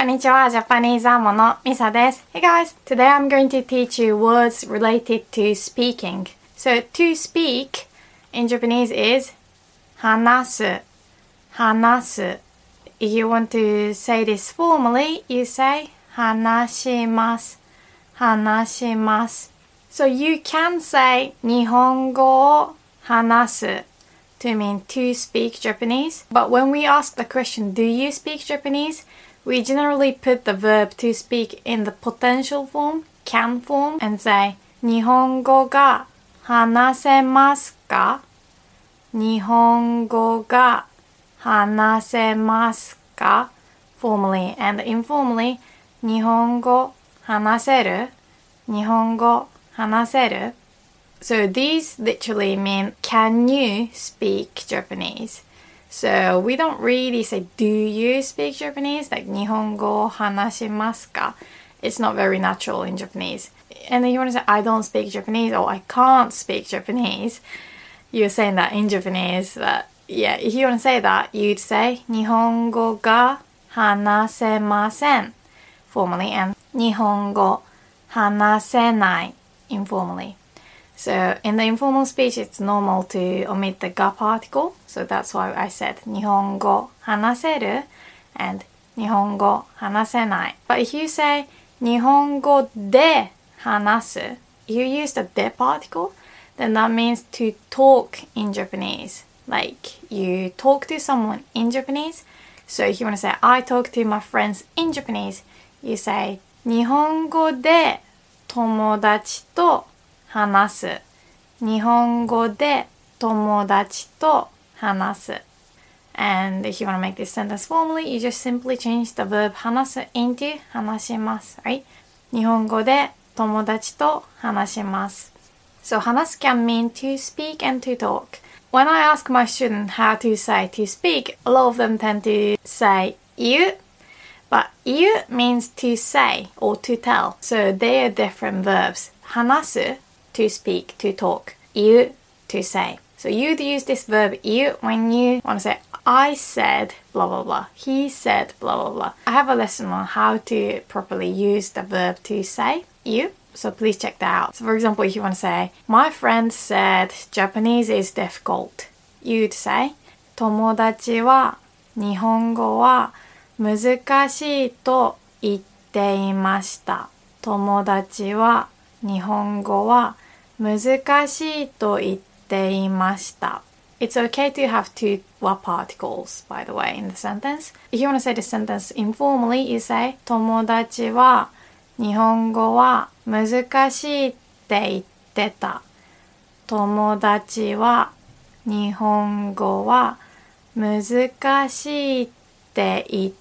Konnichiwa, Japanese Ammo no, Misa desu. Hey guys, today I'm going to teach you words related to speaking. So to speak in Japanese is hanasu, hanasu. If you want to say this formally, you say hanashimasu, hanashimasu. So you can say nihongo hanasu to mean to speak Japanese. But when we ask the question, do you speak Japanese? We generally put the verb to speak in the potential form, can form, and say 日本語が話せますか日本語が話せますか formally and informally 日本語話せる日本語話せる So these literally mean can you speak Japanese? So we don't really say do you speak Japanese? Like 日本語話しますか It's not very natural in Japanese. And then you want to say I don't speak Japanese or I can't speak Japanese. You're saying that in Japanese. But yeah, if you want to say that, you'd say 日本語が話せません formally and 日本語話せない informally. So in the informal speech, it's normal to omit the ga particle. So that's why I said 日本語話せる and 日本語話せない. But if you say 日本語で話す if you use the de particle, then that means to talk in Japanese. Like you talk to someone in Japanese. So if you want to say I talk to my friends in Japanese, you say 日本語で友達と 話す。日本語で友達と話す。And if you want to make this sentence formally, you just simply change the verb 話す into 話します。Right? 日本語で友達と話します。So 話す can mean to speak and to talk. When I ask my student how to say to speak, a lot of them tend to say 言う But 言う means to say or to tell. So they are different verbs. 話す to speak, to talk. Iu, to say. So you use this verb iu when you want to say I said blah blah blah. He said blah blah blah. I have a lesson on how to properly use the verb to say iu. So please check that out. So for example, if you want to say my friend said Japanese is difficult, you'd say 友達は日本語は難しいと言っていました。友達は日本語は難しいと言っていました。It's okay to have two wa particles, by the way, in the sentence. If you want to say the sentence informally, you say 友達は日本語は難しいって言ってた。友達は日本語は難しいって言っ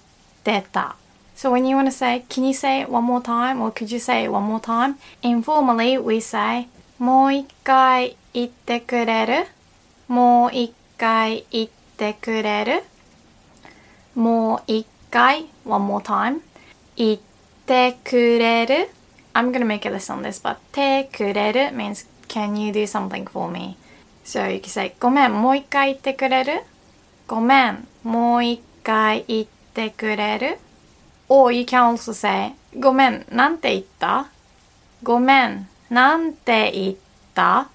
てた。So when you want to say, can you say it one more time or could you say it one more time? Informally, we say, もう一回言ってくれるもう一回言ってくれるもう一回 one more time 言ってくれる I'm gonna make a list on this but てくれる means can you do something for me So you can say ごめんもう一回言ってくれるごめんもう一回言ってくれる Or you can also say ごめんなんて言ったごめんなんて言った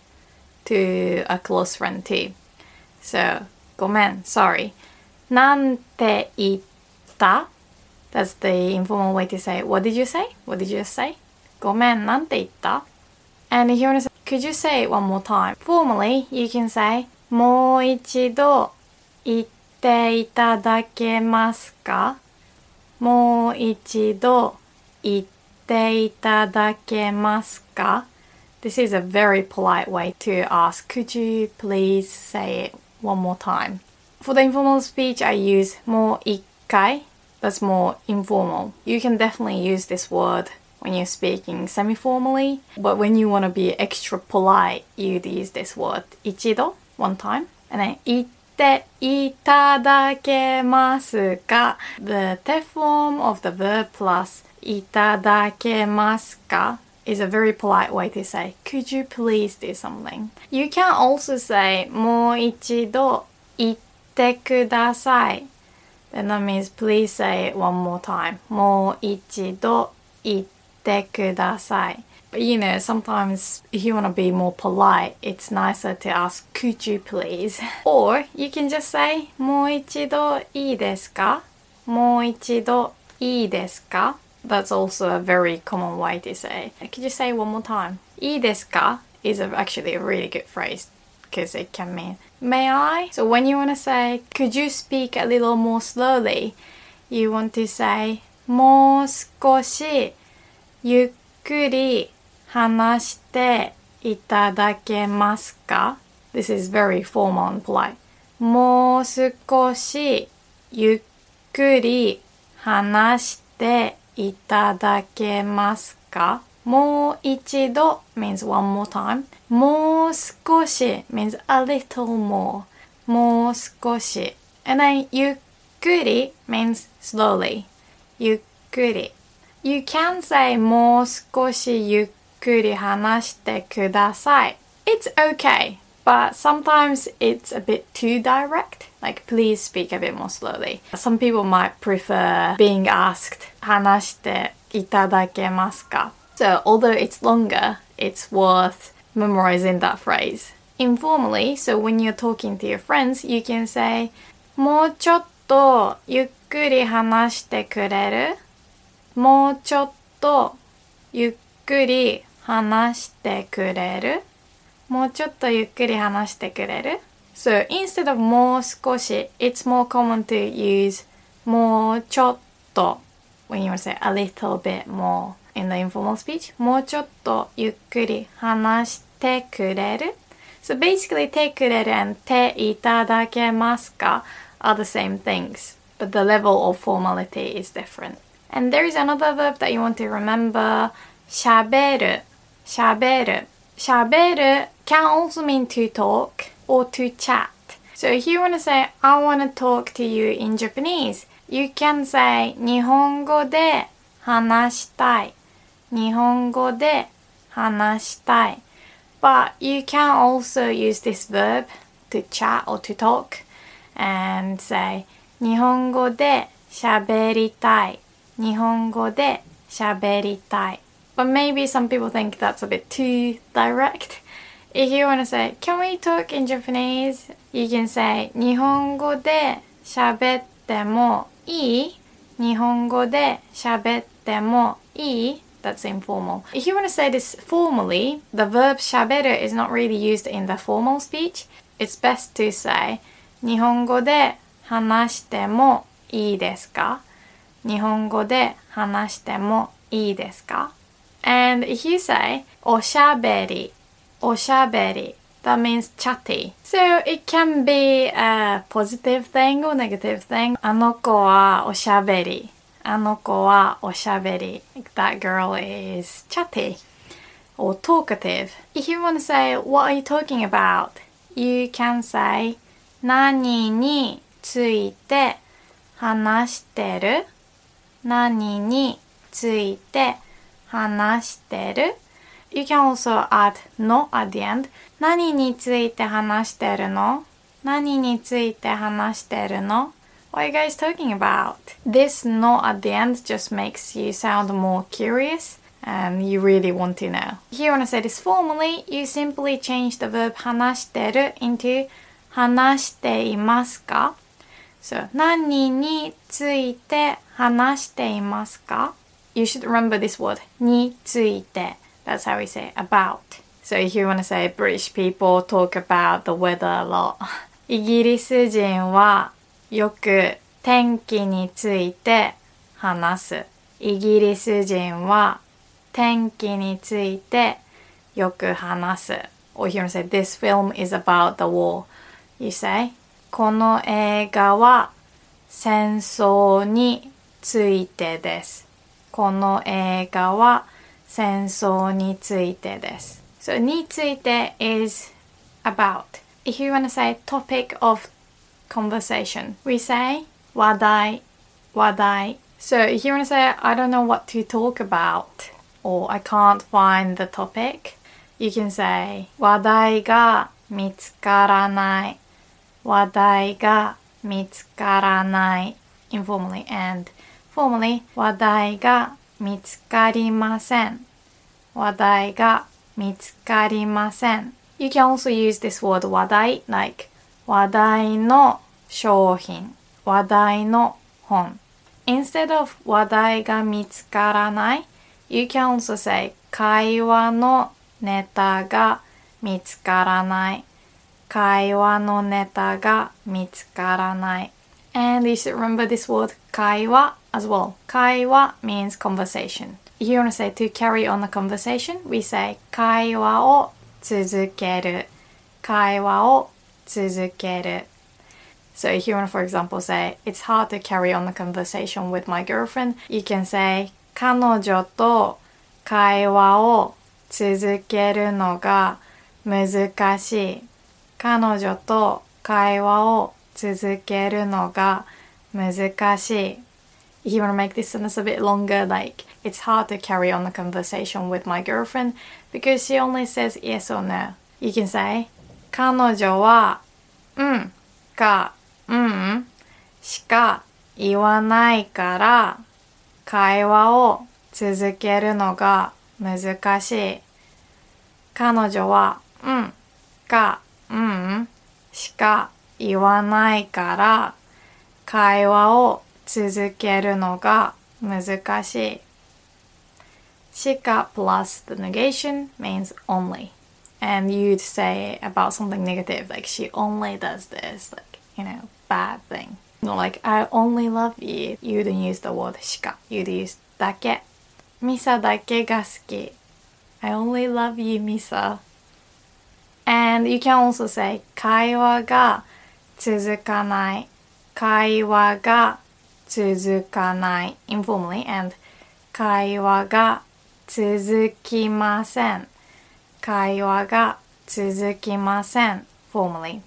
to a close friend too. So, ごめん sorry. なんて言った That's the informal way to say, what did you say? What did you just say? ごめんなんて言った And if you want to say, could you say it one more time? Formally, you can say, もう一度言っていただけますか もう一度言っていただけますか This is a very polite way to ask, could you please say it one more time? For the informal speech, I use もう一回 That's more informal. You can definitely use this word when you're speaking semi-formally, but when you want to be extra polite, you'd use this word 一度 one time, and then 言っ ていただけますか The te form of the verb plus いただけますか is a very polite way to say, could you please do something? You can also say もう一度言ってください then that means please say it one more time. もう一度言ってください。 But you know, sometimes if you want to be more polite, it's nicer to ask, could you please? Or you can just say, もう一度いいですかもう一度いいですか That's also a very common way to say. Could you say one more time? いいですか is actually a really good phrase because it can mean may I? So when you want to say could you speak a little more slowly, you want to say もう少しゆっくり 話していただけますか This is very formal and polite. もう少しゆっくり話していただけますかもう一度 means one more time. もう少し means a little more. もう少し。And then ゆっくり means slowly. ゆっくり。You can say もう少しゆっゆっくり話してください. It's okay, but sometimes it's a bit too direct. Like, please speak a bit more slowly. Some people might prefer being asked 話していただけますか So, although it's longer, it's worth memorizing that phrase. Informally, so when you're talking to your friends, you can say, もうちょっとゆっくり話してくれるもうちょっとゆっくり 話してくれるもうちょっとゆっくり話してくれる So instead of もう少し it's more common to use もうちょっと when you say a little bit more in the informal speech もうちょっとゆっくり話してくれる So basically てくれる and ていただけますか are the same things but the level of formality is different and there is another verb that you want to remember しゃべる Shaberu. Shaberu can also mean to talk or to chat. So if you want to say, I want to talk to you in Japanese, you can say 日本語で話したい。日本語で話したい。But you can also use this verb to chat or to talk and say 日本語で喋りたい。日本語で喋りたい。But maybe some people think that's a bit too direct. If you want to say, can we talk in Japanese? You can say 日本語で喋ってもいい日本語で喋ってもいい that's informal. If you want to say this formally, the verb shaberu is not really used in the formal speech. It's best to say 日本語で話してもいいですか日本語で話してもいいですか And if you say おしゃべりおしゃべり that means chatty. So it can be a positive thing or negative thing. あの子はおしゃべり。あの子はおしゃべり。That girl is chatty or talkative. If you want to say, what are you talking about? You can say, 何について話してる何について 話してる You can also add no at the end. 何について話してるの何について話してるの what are you guys talking about? This no at the end just makes you sound more curious and you really want to know. If you want to say this formally, you simply change the verb 話してる into 話していますか So 何について話していますか You should remember this word について That's how we say about. So if you want to say British people talk about the weather a lot. イギリス人はよく天気について話す。イギリス人は天気についてよく話す。Or you want to say, this film is about the war. You say, この映画は戦争についてです。この映画は戦争についてです。So, について is about. If you want to say topic of conversation. We say 話題話題 So if you want to say I don't know what to talk about or I can't find the topic, you can say 話題が見つからない話題が見つからない informally and formally 話題が見つかりません。話題が見つかりません。You can also use this word 話題 like 話題の商品話題の本。Instead of 話題が見つからない You can also say 会話のネタが見つからない会話のネタが見つからない。And you should remember this word 会話 as well 会話 means conversation If you want to say to carry on a conversation we say 会話を続ける会話を続ける So if you want to, for example, say, it's hard to carry on a conversation with my girlfriend, you can say, 彼女と会話を続けるのが難しい。彼女と会話を 続けるのが難しい。If you want to make this sentence a bit longer, like, it's hard to carry on a conversation with my girlfriend because she only says yes or no. You can say, 彼女は、うんかうんしか言わないから会話を続けるのが難しい。彼女はうんかうんしか言わないから会話を続けるのが難しい。しか plus the negation means only. And you'd say about something negative, like she only does this, like, you know, bad thing. Not like I only love you. You wouldn't use the word しか。You'd use だけ。ミサだけが好き。I only love you, Misa. And you can also say 会話が続かない。会話が続かない。informally and 会話が続きません。会話が続きません。formally.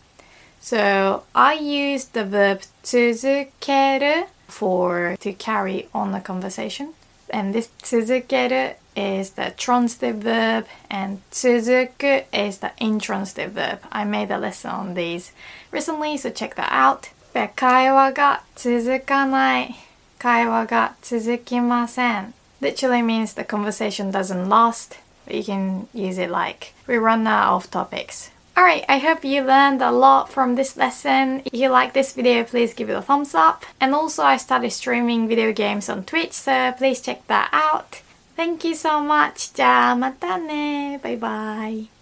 So I use the verb 続ける for to carry on a conversation. And this 続ける is the transitive verb and 続く is the intransitive verb. I made a lesson on these recently, so check that out. 会話が続かない会話が続きません literally means the conversation doesn't last, but you can use it like we run out of topics. Alright, I hope you learned a lot from this lesson. If you like this video, please give it a thumbs up. And also I started streaming video games on Twitch, so please check that out. Thank you so much. じゃあまたね。バイバイ。